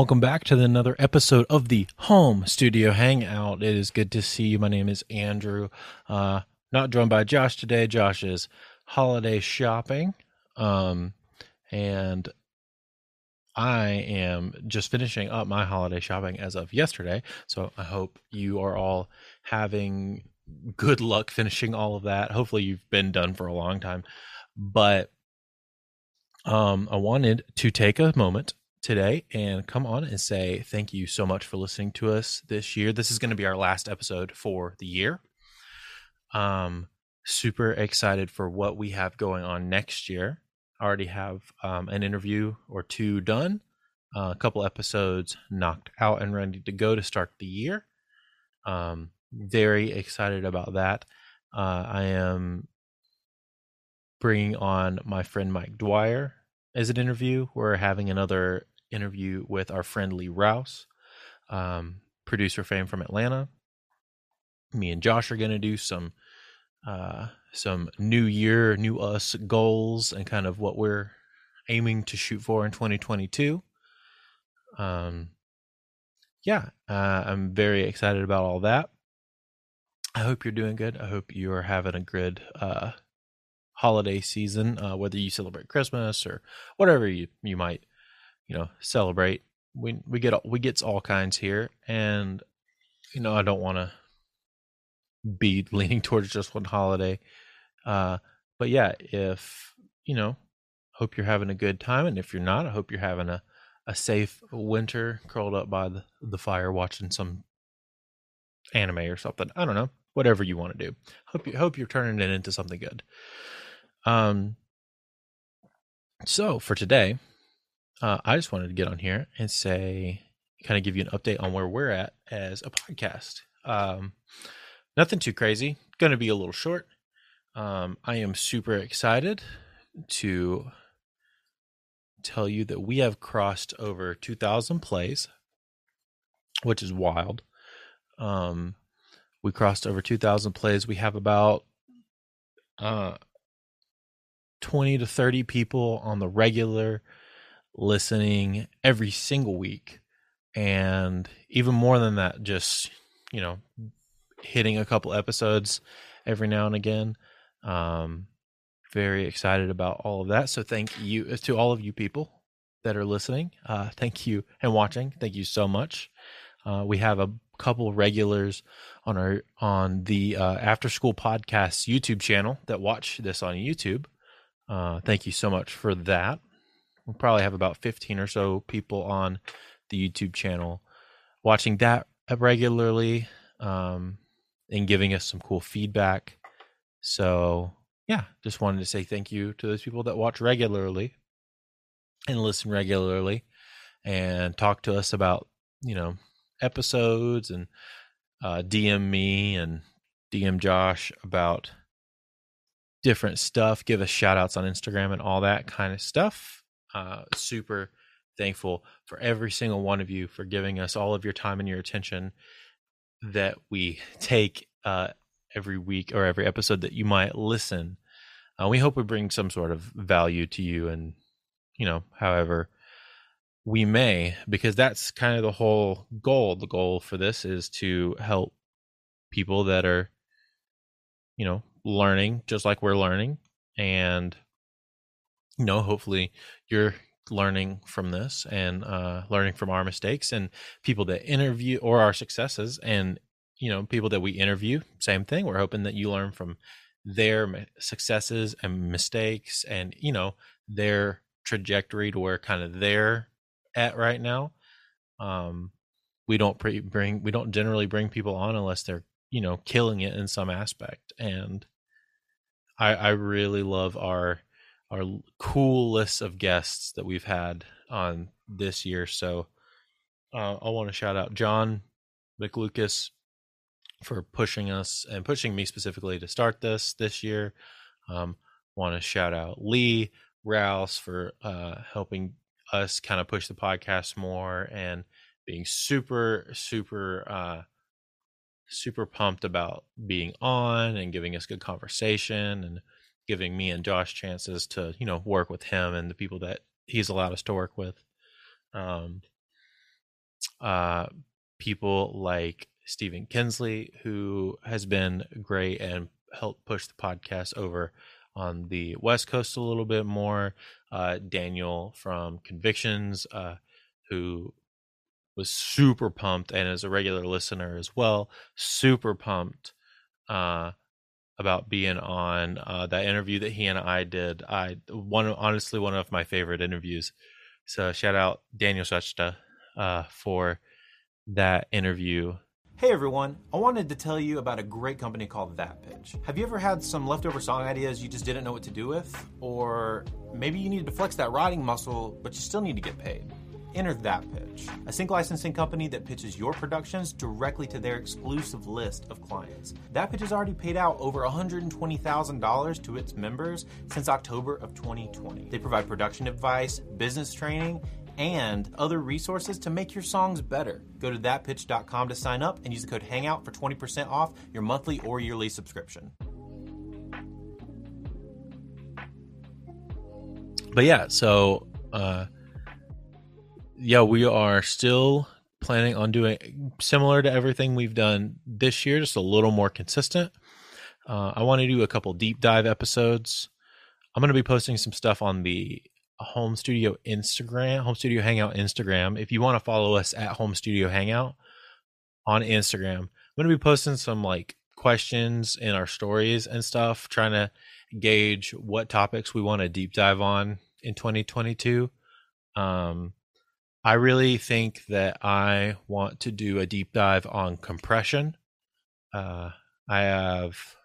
Welcome back to another episode of the Home Studio Hangout. It is good to see you. My name is Andrew. Uh, not joined by Josh today. Josh is holiday shopping. Um, and I am just finishing up my holiday shopping as of yesterday. So I hope you are all having good luck finishing all of that. Hopefully you've been done for a long time. But um, I wanted to take a moment today and come on and say thank you so much for listening to us this year. This is going to be our last episode for the year. Um, super excited for what we have going on next year. Already have um, an interview or two done, uh, a couple episodes knocked out and ready to go to start the year. Um, very excited about that. Uh, I am bringing on my friend Mike Dwyer as an interview. We're having another interview with our friend Lee Rouse, um, producer fame from Atlanta. Me and Josh are going to do some uh, some new year, new us goals and kind of what we're aiming to shoot for in 2022. Um, yeah, uh, I'm very excited about all that. I hope you're doing good. I hope you are having a good uh, holiday season, uh, whether you celebrate Christmas or whatever you, you might you know celebrate we we get we gets all kinds here. And you know i don't want to be leaning towards just one holiday. Uh but yeah if you know hope you're having a good time. And if you're not i hope you're having a a safe winter curled up by the, the fire watching some anime or something. I don't know. Whatever you want to do. Hope you hope you're turning it into something good um so for today uh, I just wanted to get on here and say, kind of give you an update on where we're at as a podcast. Um, nothing too crazy. Going to be a little short. Um, I am super excited to tell you that we have crossed over 2,000 plays, which is wild. Um, we crossed over 2,000 plays. We have about uh, 20 to 30 people on the regular listening every single week. And even more than that just you know hitting a couple episodes every now and again. Um very excited about all of that. So thank you uh, to all of you people that are listening. Uh thank you and watching. Thank you so much. Uh we have a couple regulars on our on the uh, after school podcast youtube channel that watch this on youtube uh thank you so much for that we'll probably have about 15 or so people on the YouTube channel watching that regularly um, and giving us some cool feedback. So, yeah, just wanted to say thank you to those people that watch regularly and listen regularly and talk to us about, you know, episodes and uh, DM me and DM Josh about different stuff. Give us shout outs on Instagram and all that kind of stuff uh, super thankful for every single one of you for giving us all of your time and your attention that we take uh, every week or every episode that you might listen. Uh, we hope we bring some sort of value to you, and you know, however we may, because that's kind of the whole goal. The goal for this is to help people that are, you know, learning just like we're learning, and you know, hopefully you're learning from this and uh, learning from our mistakes and people that interview or our successes and you know people that we interview same thing. We're hoping that you learn from their successes and mistakes and you know their trajectory to where kind of they're at right now. Um we don't pre- bring we don't generally bring people on unless they're you know killing it in some aspect and i i really love our our cool list of guests that we've had on this year. So uh, I want to shout out John McLucas for pushing us and pushing me specifically to start this this year. Um, want to shout out Lee Rouse for uh, helping us kind of push the podcast more and being super super uh, super pumped about being on and giving us good conversation and giving me and Josh chances to you know work with him and the people that he's allowed us to work with. Um, uh, people like Stephen Kinsley, who has been great and helped push the podcast over on the West Coast a little bit more. Uh, Daniel from Convictions, uh, who was super pumped and as a regular listener as well, super pumped uh, about being on uh, that interview that he and I did. I one honestly one of my favorite interviews. So shout out Daniel Sachta uh, for that interview. Hey everyone, I wanted to tell you about a great company called That Pitch. Have you ever had some leftover song ideas you just didn't know what to do with? Or maybe you needed to flex that writing muscle, but you still need to get paid? Enter That Pitch, a sync licensing company that pitches your productions directly to their exclusive list of clients. That Pitch has already paid out over $120,000 to its members since October of 2020. They provide production advice, business training, and other resources to make your songs better. Go to thatpitch.com to sign up and use the code HANGOUT for 20% off your monthly or yearly subscription. But yeah, so uh yeah, we are still planning on doing similar to everything we've done this year, just a little more consistent. Uh, I want to do a couple deep dive episodes. I'm going to be posting some stuff on the Home Studio Instagram, Home Studio Hangout Instagram. If you want to follow us at Home Studio Hangout on Instagram, I'm going to be posting some like questions in our stories and stuff, trying to gauge what topics we want to deep dive on in 2022. Um, I really think that I want to do a deep dive on compression. Uh, I have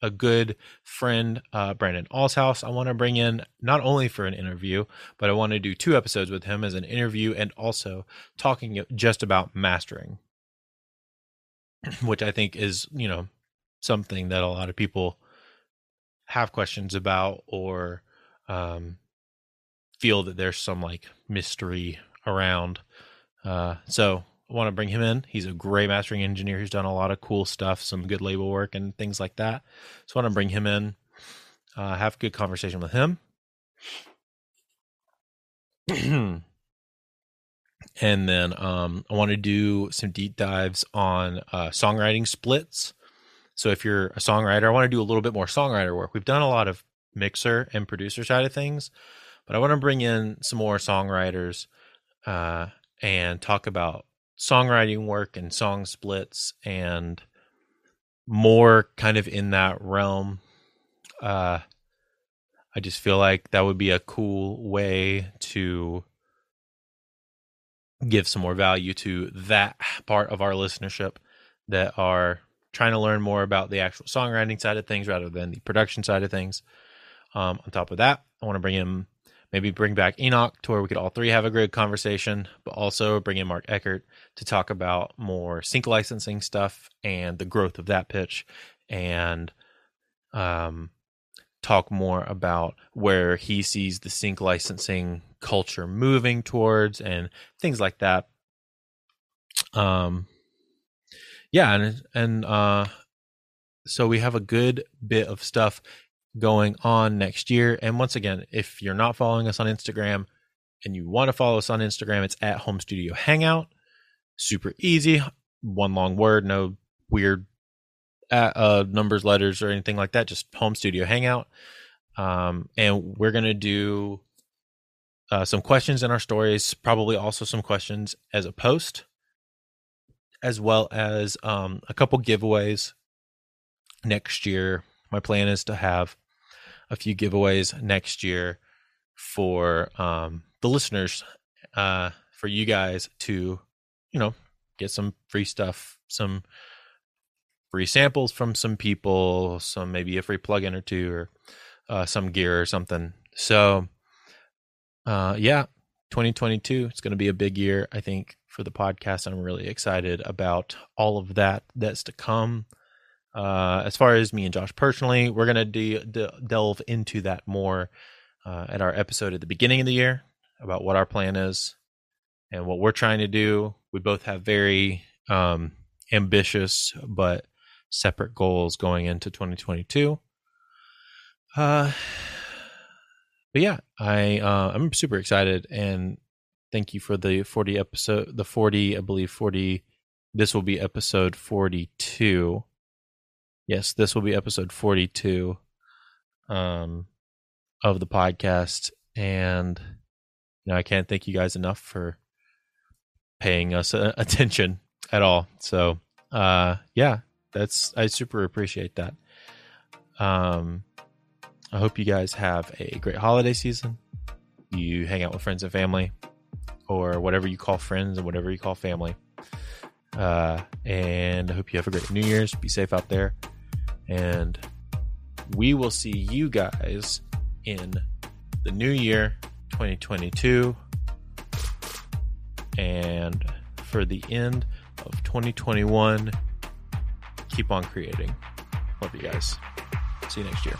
a good friend, uh, Brandon Allshouse. I want to bring in not only for an interview, but I want to do two episodes with him as an interview and also talking just about mastering, which I think is, you know, something that a lot of people have questions about or um, feel that there's some like mystery around. Uh, so I want to bring him in. He's a great mastering engineer who's done a lot of cool stuff, some good label work and things like that. So I want to bring him in, uh, have a good conversation with him. and then um, I want to do some deep dives on uh, songwriting splits. So if you're a songwriter, I want to do a little bit more songwriter work. We've done a lot of mixer and producer side of things, but I want to bring in some more songwriters uh, and talk about songwriting work and song splits and more kind of in that realm. Uh, I just feel like that would be a cool way to give some more value to that part of our listenership that are trying to learn more about the actual songwriting side of things rather than the production side of things. Um, on top of that, I want to bring in maybe bring back Enoch to where we could all three have a great conversation, but also bring in Mark Eckert to talk about more sync licensing stuff and the growth of that pitch and um, talk more about where he sees the sync licensing culture moving towards and things like that. Um, yeah, and and uh, so we have a good bit of stuff going on next year. And once again, if you're not following us on Instagram and you want to follow us on Instagram, it's at Home Studio Hangout. Super easy, one long word, no weird uh, uh, numbers, letters, or anything like that. Just Home Studio Hangout. Um, and we're gonna do uh, some questions in our stories, probably also some questions as a post, as well as um, a couple giveaways next year my plan is to have a few giveaways next year for um, the listeners, uh, for you guys to, you know, get some free stuff, some free samples from some people, some maybe a free plugin or two, or uh, some gear or something. So, uh, yeah, 2022, it's going to be a big year. I think for the podcast. I'm really excited about all of that that's to come. Uh, as far as me and Josh personally, we're gonna de- de- delve into that more uh, at our episode at the beginning of the year about what our plan is and what we're trying to do. We both have very um, ambitious but separate goals going into 2022. Uh, but yeah, I uh, I'm super excited and thank you for the 40 episode the 40 I believe 40 this will be episode 42. Yes, this will be episode 42 um of the podcast and you know, I can't thank you guys enough for paying us uh, attention at all. So, uh yeah, that's I super appreciate that. Um I hope you guys have a great holiday season. You hang out with friends and family, or whatever you call friends and whatever you call family. Uh, and I hope you have a great New Year's. Be safe out there. And we will see you guys in the new year, 2022. And for the end of 2021, keep on creating. Love you guys. See you next year.